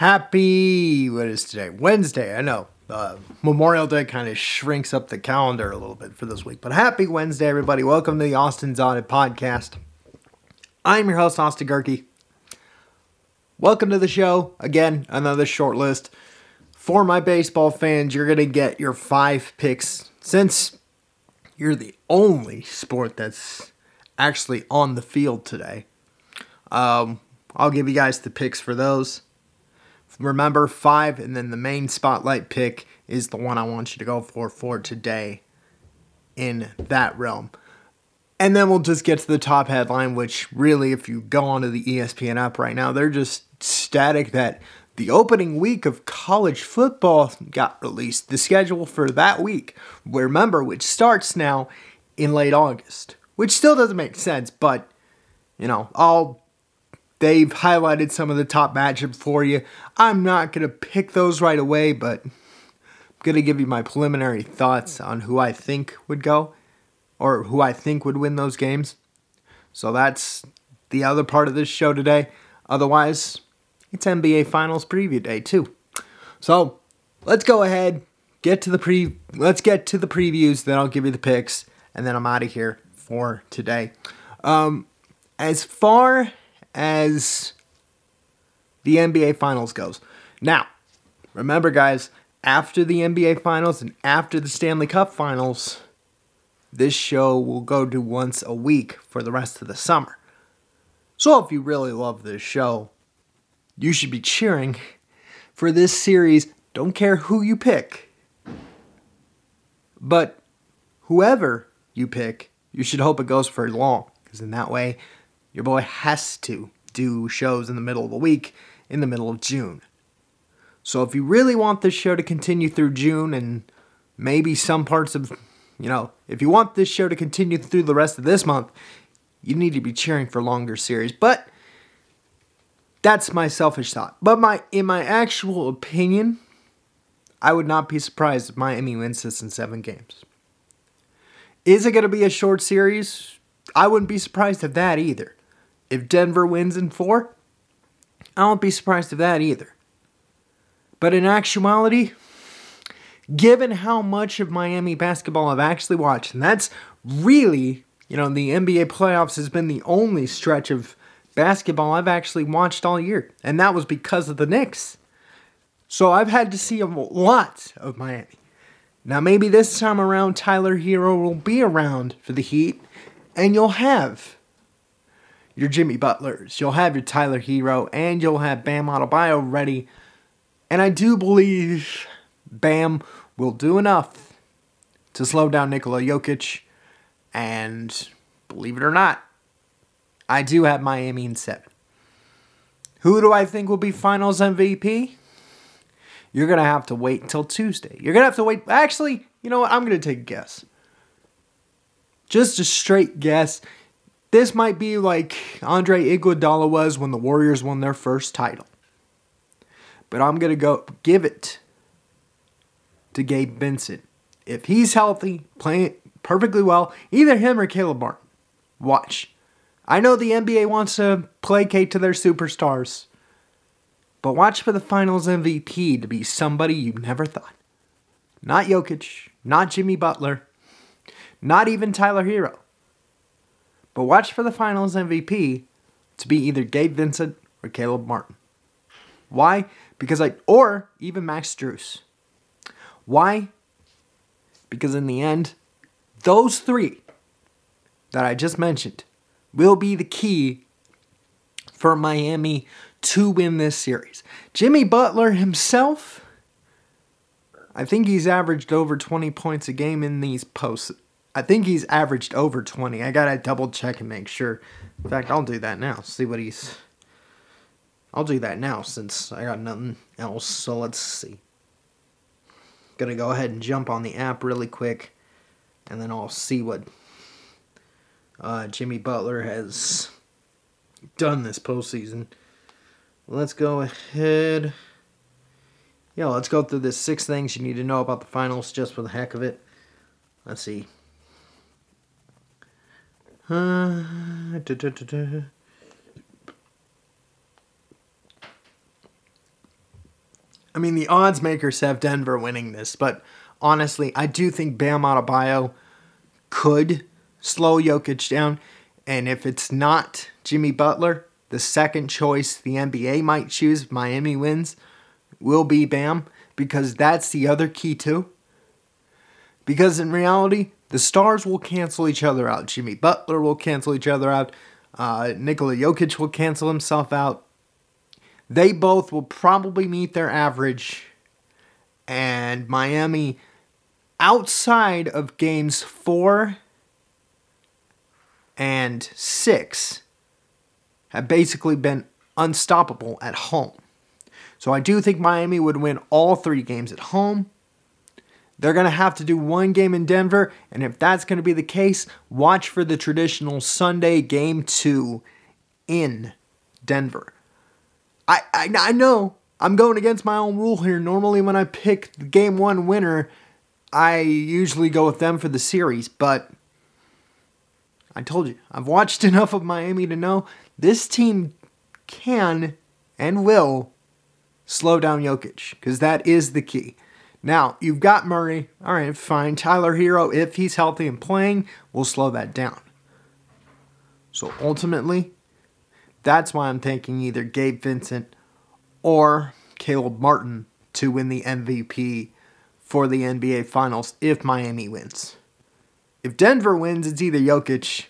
Happy, what is today? Wednesday, I know. Uh, Memorial Day kind of shrinks up the calendar a little bit for this week. But happy Wednesday, everybody. Welcome to the Austin's Audit Podcast. I'm your host, Austin Gehrke. Welcome to the show. Again, another short list. For my baseball fans, you're going to get your five picks since you're the only sport that's actually on the field today. Um, I'll give you guys the picks for those. Remember, five, and then the main spotlight pick is the one I want you to go for for today in that realm. And then we'll just get to the top headline, which really, if you go onto the ESPN app right now, they're just static that the opening week of college football got released. The schedule for that week, remember, which starts now in late August, which still doesn't make sense, but you know, I'll they've highlighted some of the top matchups for you. I'm not gonna pick those right away, but I'm gonna give you my preliminary thoughts on who I think would go or who I think would win those games. So that's the other part of this show today. Otherwise, it's NBA Finals preview day too. So let's go ahead, get to the pre let's get to the previews, then I'll give you the picks, and then I'm out of here for today. Um, as far as the NBA Finals goes. Now, remember guys, after the NBA Finals and after the Stanley Cup Finals, this show will go to once a week for the rest of the summer. So if you really love this show, you should be cheering for this series. Don't care who you pick. But whoever you pick, you should hope it goes for long. Because in that way, your boy has to do shows in the middle of the week in the middle of June. So if you really want this show to continue through June and maybe some parts of, you know, if you want this show to continue through the rest of this month, you need to be cheering for longer series. But that's my selfish thought. But my in my actual opinion, I would not be surprised if Miami wins this in seven games. Is it going to be a short series? I wouldn't be surprised at that either. If Denver wins in four, I won't be surprised at that either. But in actuality, given how much of Miami basketball I've actually watched, and that's really, you know, the NBA playoffs has been the only stretch of basketball I've actually watched all year, and that was because of the Knicks. So I've had to see a lot of Miami. Now, maybe this time around, Tyler Herro will be around for the Heat, and you'll have your Jimmy Butlers, you'll have your Tyler Herro, and you'll have Bam Adebayo ready. And I do believe Bam will do enough to slow down Nikola Jokic, and believe it or not, I do have Miami in seven. Who do I think will be finals MVP? You're going to have to wait until Tuesday. You're going to have to wait. Actually, you know what? I'm going to take a guess. Just a straight guess. This might be like Andre Iguodala was when the Warriors won their first title. But I'm going to go give it to Gabe Vincent. If he's healthy, playing perfectly well, either him or Caleb Martin. Watch. I know the NBA wants to placate to their superstars, but watch for the finals MVP to be somebody you never thought. Not Jokic, not Jimmy Butler, not even Tyler Herro. But watch for the finals MVP to be either Gabe Vincent or Caleb Martin. Why? Because I, or even Max Strus. Why? Because in the end, those three that I just mentioned will be the key for Miami to win this series. Jimmy Butler himself, I think he's averaged over 20 points a game in these posts. I think he's averaged over 20. I gotta double check and make sure. In fact, I'll do that now. See what he's. I'll do that now since I got nothing else. So let's see. Gonna go ahead and jump on the app really quick, and then I'll see what uh, Jimmy Butler has done this postseason. Let's go ahead. Yeah, let's go through the six things you need to know about the finals just for the heck of it. Let's see. Da, da, da, I mean, the odds makers have Denver winning this, but honestly, I do think Bam Adebayo could slow Jokic down. And if it's not Jimmy Butler, the second choice the NBA might choose Miami wins will be Bam, because that's the other key too. Because in reality, the stars will cancel each other out. Jimmy Butler will cancel each other out. Uh, Nikola Jokic will cancel himself out. They both will probably meet their average. And Miami, outside of games four and six, have basically been unstoppable at home. So I do think Miami would win all three games at home. They're going to have to do one game in Denver, and if that's going to be the case, watch for the traditional Sunday game two in Denver. I, I, I know I'm going against my own rule here. Normally, when I pick the game one winner, I usually go with them for the series, but I told you, I've watched enough of Miami to know this team can and will slow down Jokic because that is the key. Now, you've got Murray. All right, fine. Tyler Herro, if he's healthy and playing, will slow that down. So ultimately, that's why I'm thinking either Gabe Vincent or Caleb Martin to win the MVP for the NBA Finals if Miami wins. If Denver wins, it's either Jokic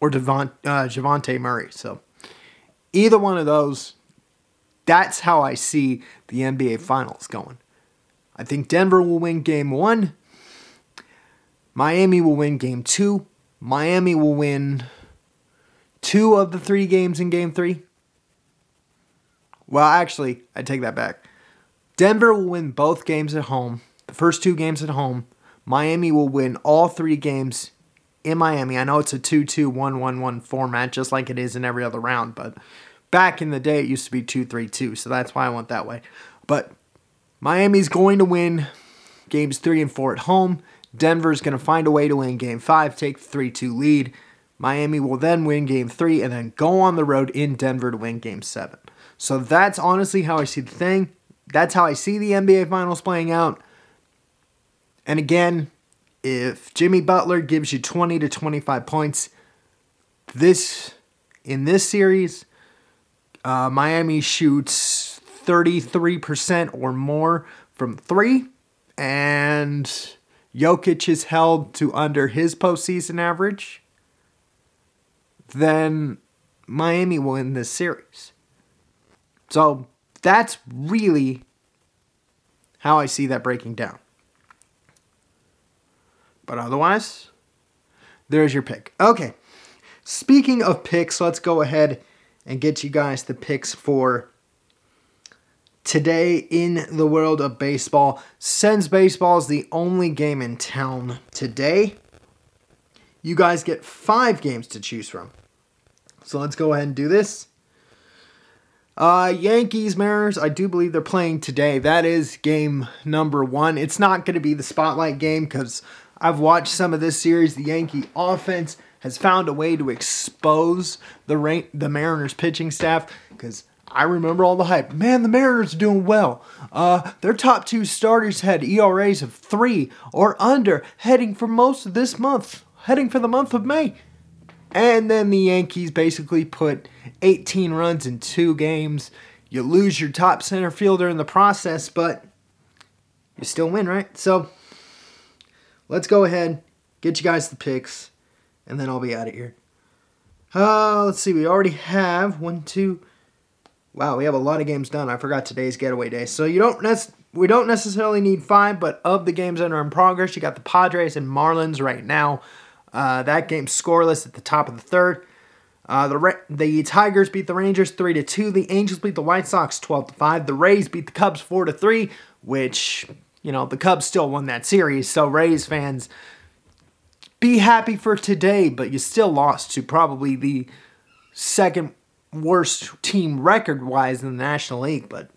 or Devont, uh, Javante Murray. So either one of those, that's how I see the NBA Finals going. I think Denver will win game one. Miami will win game two. Miami will win two of the three games in game three. Well, actually, I take that back. Denver will win both games at home, the first two games at home. Miami will win all three games in Miami. I know it's a 2 2 1 1 1 format, just like it is in every other round, but back in the day, it used to be 2 3 2, so that's why I went that way. But Miami's going to win games three and four at home. Denver's going to find a way to win game five, take the 3 2 lead. Miami will then win game three and then go on the road in Denver to win game seven. So that's honestly how I see the thing. That's how I see the NBA Finals playing out. And again, if Jimmy Butler gives you 20 to 25 points, this in this series, uh, Miami shoots 33% or more from three, and Jokic is held to under his postseason average, then Miami will win this series. So that's really how I see that breaking down. But otherwise, there's your pick. Okay. Speaking of picks, let's go ahead and get you guys the picks for Today in the world of baseball, Sens baseball is the only game in town today. You guys get five games to choose from. So let's go ahead and do this. Uh, Yankees, Mariners, I do believe they're playing today. That is game number one. It's not going to be the spotlight game because I've watched some of this series. The Yankee offense has found a way to expose the the Mariners pitching staff because I remember all the hype. Man, the Mariners are doing well. Uh, their top two starters had ERAs of three or under, heading for most of this month, heading for the month of May. And then the Yankees basically put 18 runs in two games. You lose your top center fielder in the process, but you still win, right? So let's go ahead, get you guys the picks, and then I'll be out of here. Uh, let's see, we already have one, two Wow, we have a lot of games done. I forgot today's getaway day. So you don't nec- we don't necessarily need five, but of the games that are in progress, you got the Padres and Marlins right now. Uh, that game's scoreless at the top of the third. Uh, the Ra- the Tigers beat the Rangers three to two. The Angels beat the White Sox twelve to five. The Rays beat the Cubs four to three, which you know the Cubs still won that series. So Rays fans, be happy for today, but you still lost to probably the second worst team record wise in the National League, but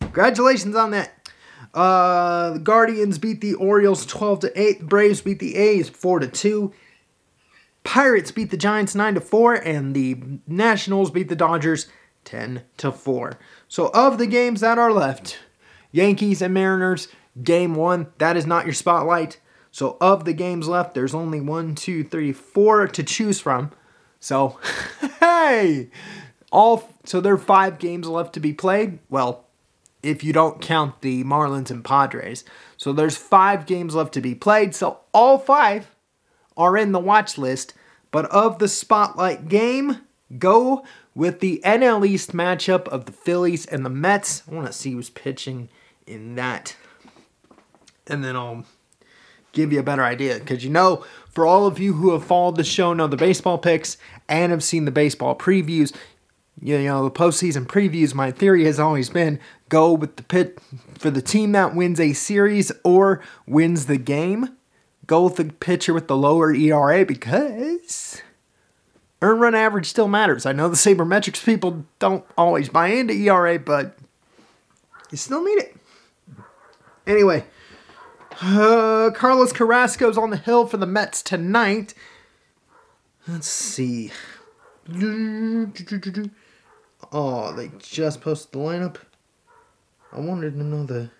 congratulations on that. Uh, the Guardians beat the Orioles 12 to 8. The Braves beat the A's 4 to 2. Pirates beat the Giants 9 to 4 and the Nationals beat the Dodgers 10 to 4. So of the games that are left, Yankees and Mariners, game one. That is not your spotlight. So, of the games left, there's only one, two, three, four to choose from. So, hey, all so there are five games left to be played. Well, if you don't count the Marlins and Padres. So there's five games left to be played. So all five are in the watch list. But of the spotlight game, go with the NL East matchup of the Phillies and the Mets. I want to see who's pitching in that. And then I'll give you a better idea. Because you know, for all of you who have followed the show, know the baseball picks, and have seen the baseball previews, you know, the postseason previews, my theory has always been go with the pit for the team that wins a series or wins the game. Go with the pitcher with the lower ERA because earn run average still matters. I know the sabermetrics people don't always buy into ERA, but you still need it. Anyway, uh, Carlos Carrasco's on the hill for the Mets tonight. Let's see. Oh, they just posted the lineup. I wanted to know the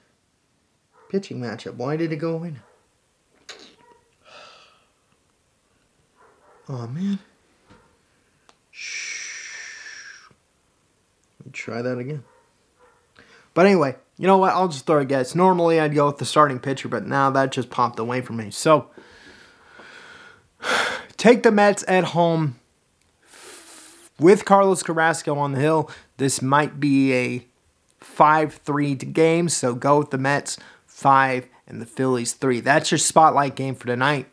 pitching matchup. Why did it go in? Oh man. Shh. Let me try that again. But anyway, you know what? I'll just throw a guess. Normally I'd go with the starting pitcher, but now that just popped away from me. So take the Mets at home with Carlos Carrasco on the hill. This might be a 5 3 game, so go with the Mets 5 and the Phillies 3. That's your spotlight game for tonight.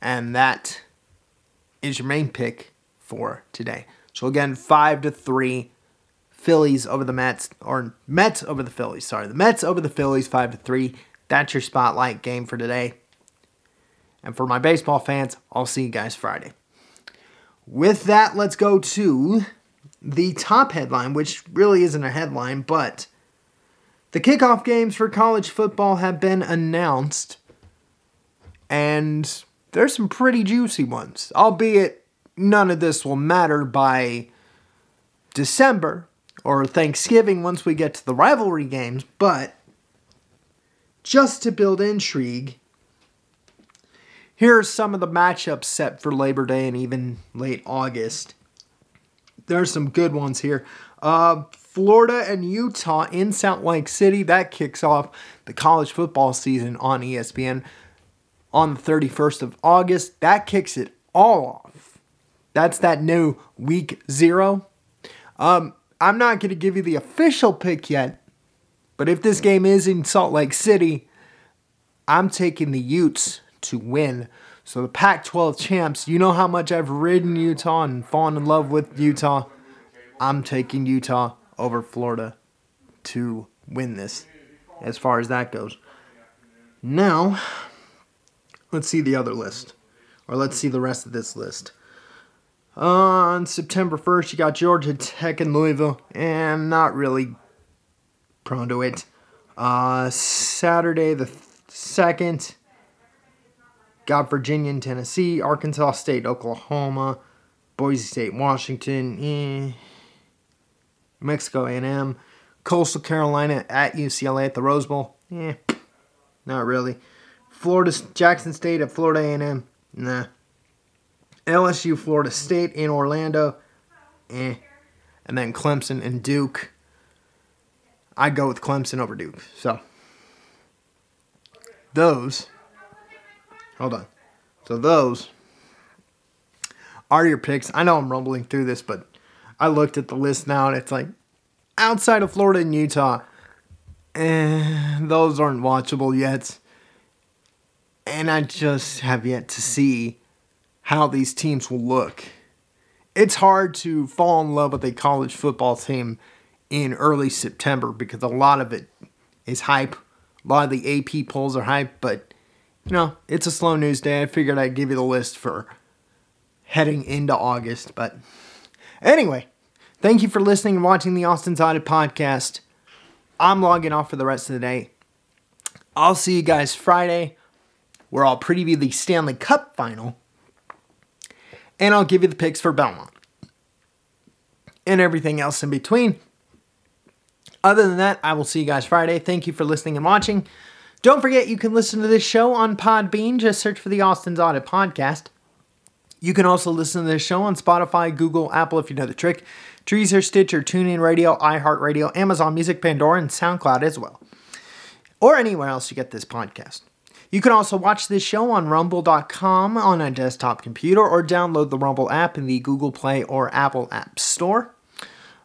And that is your main pick for today. So again, 5 to 3 Phillies over the Mets or Mets over the Phillies, sorry. The Mets over the Phillies 5 to 3. That's your spotlight game for today. And for my baseball fans, I'll see you guys Friday. With that, let's go to the top headline, which really isn't a headline, but the kickoff games for college football have been announced, and there's some pretty juicy ones, albeit none of this will matter by December or Thanksgiving once we get to the rivalry games, but just to build intrigue, here are some of the matchups set for Labor Day and even late August there's some good ones here. Uh, Florida and Utah in Salt Lake City. That kicks off the college football season on ESPN on the 31st of August. That kicks it all off. That's that new week zero. Um, I'm not going to give you the official pick yet, but if this game is in Salt Lake City, I'm taking the Utes to win so the Pac 12 champs, you know how much I've ridden Utah and fallen in love with Utah. I'm taking Utah over Florida to win this as far as that goes. Now, let's see the other list. Or let's see the rest of this list. On September 1st, you got Georgia Tech and Louisville, and not really prone to it. Uh, Saturday the 2nd, got Virginia and Tennessee, Arkansas State, Oklahoma, Boise State, Washington, eh. Mexico A&M, Coastal Carolina at UCLA at the Rose Bowl. Eh, not really. Florida Jackson State at Florida A&M. Nah. LSU Florida State in Orlando. Eh. And then Clemson and Duke. I'd go with Clemson over Duke. So those Hold on. So those are your picks. I know I'm rumbling through this, but I looked at the list now and it's like outside of Florida and Utah, eh, those aren't watchable yet. And I just have yet to see how these teams will look. It's hard to fall in love with a college football team in early September because a lot of it is hype. A lot of the AP polls are hype, but you know, it's a slow news day. I figured I'd give you the list for heading into August. But anyway, thank you for listening and watching the Austin's Audit podcast. I'm logging off for the rest of the day. I'll see you guys Friday, where I'll preview the Stanley Cup final. And I'll give you the picks for Belmont. And everything else in between. Other than that, I will see you guys Friday. Thank you for listening and watching. Don't forget you can listen to this show on Podbean. Just search for the Austin's Audit Podcast. You can also listen to this show on Spotify, Google, Apple if you know the trick, Deezer, Stitcher, TuneIn Radio, iHeartRadio, Amazon Music, Pandora, and SoundCloud as well. Or anywhere else you get this podcast. You can also watch this show on rumble.com on a desktop computer or download the Rumble app in the Google Play or Apple App Store.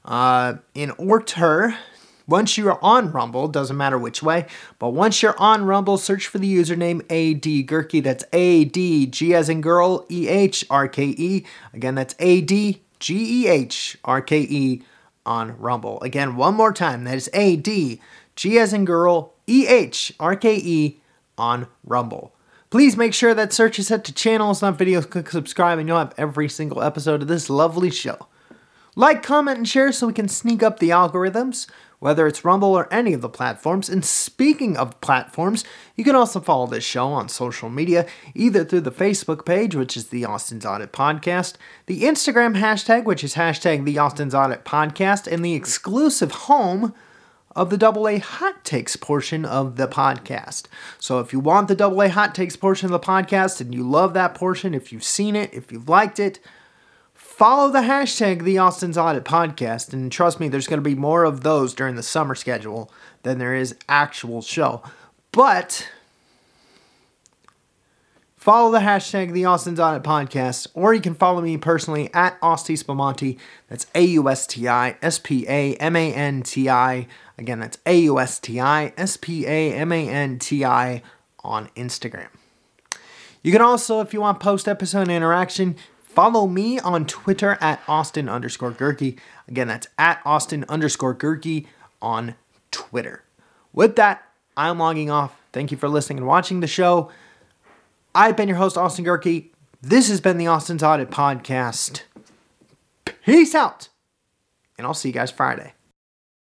Uh, in order, once you're on Rumble, doesn't matter which way, but once you're on Rumble, search for the username AD Gehrke. That's A D G as in girl E H R K E. Again, that's A D G E H R K E on Rumble. Again, one more time. That is A D G as in girl E H R K E on Rumble. Please make sure that search is set to channels, not videos. Click subscribe, and you'll have every single episode of this lovely show. Like, comment, and share so we can sneak up the algorithms, whether it's Rumble or any of the platforms. And speaking of platforms, you can also follow this show on social media, either through the Facebook page, which is the Austin's Audit Podcast, the Instagram hashtag, which is hashtag the Austin's Audit Podcast, and the exclusive home of the double A hot takes portion of the podcast. So if you want the double A hot takes portion of the podcast and you love that portion, if you've seen it, if you've liked it, follow the hashtag the Austin's Audit Podcast. And trust me, there's going to be more of those during the summer schedule than there is actual show. But follow the hashtag the Austin's Audit Podcast, or you can follow me personally at Austin Spamanti. That's A U S T I S P A M A N T I. Again, that's A U S T I S P A M A N T I on Instagram. You can also, if you want post episode interaction, follow me on Twitter at Austin underscore Gehrke. Again, that's at Austin underscore Gehrke on Twitter. With that, I'm logging off. Thank you for listening and watching the show. I've been your host, Austin Gehrke. This has been the Austin's Audit Podcast. Peace out. And I'll see you guys Friday.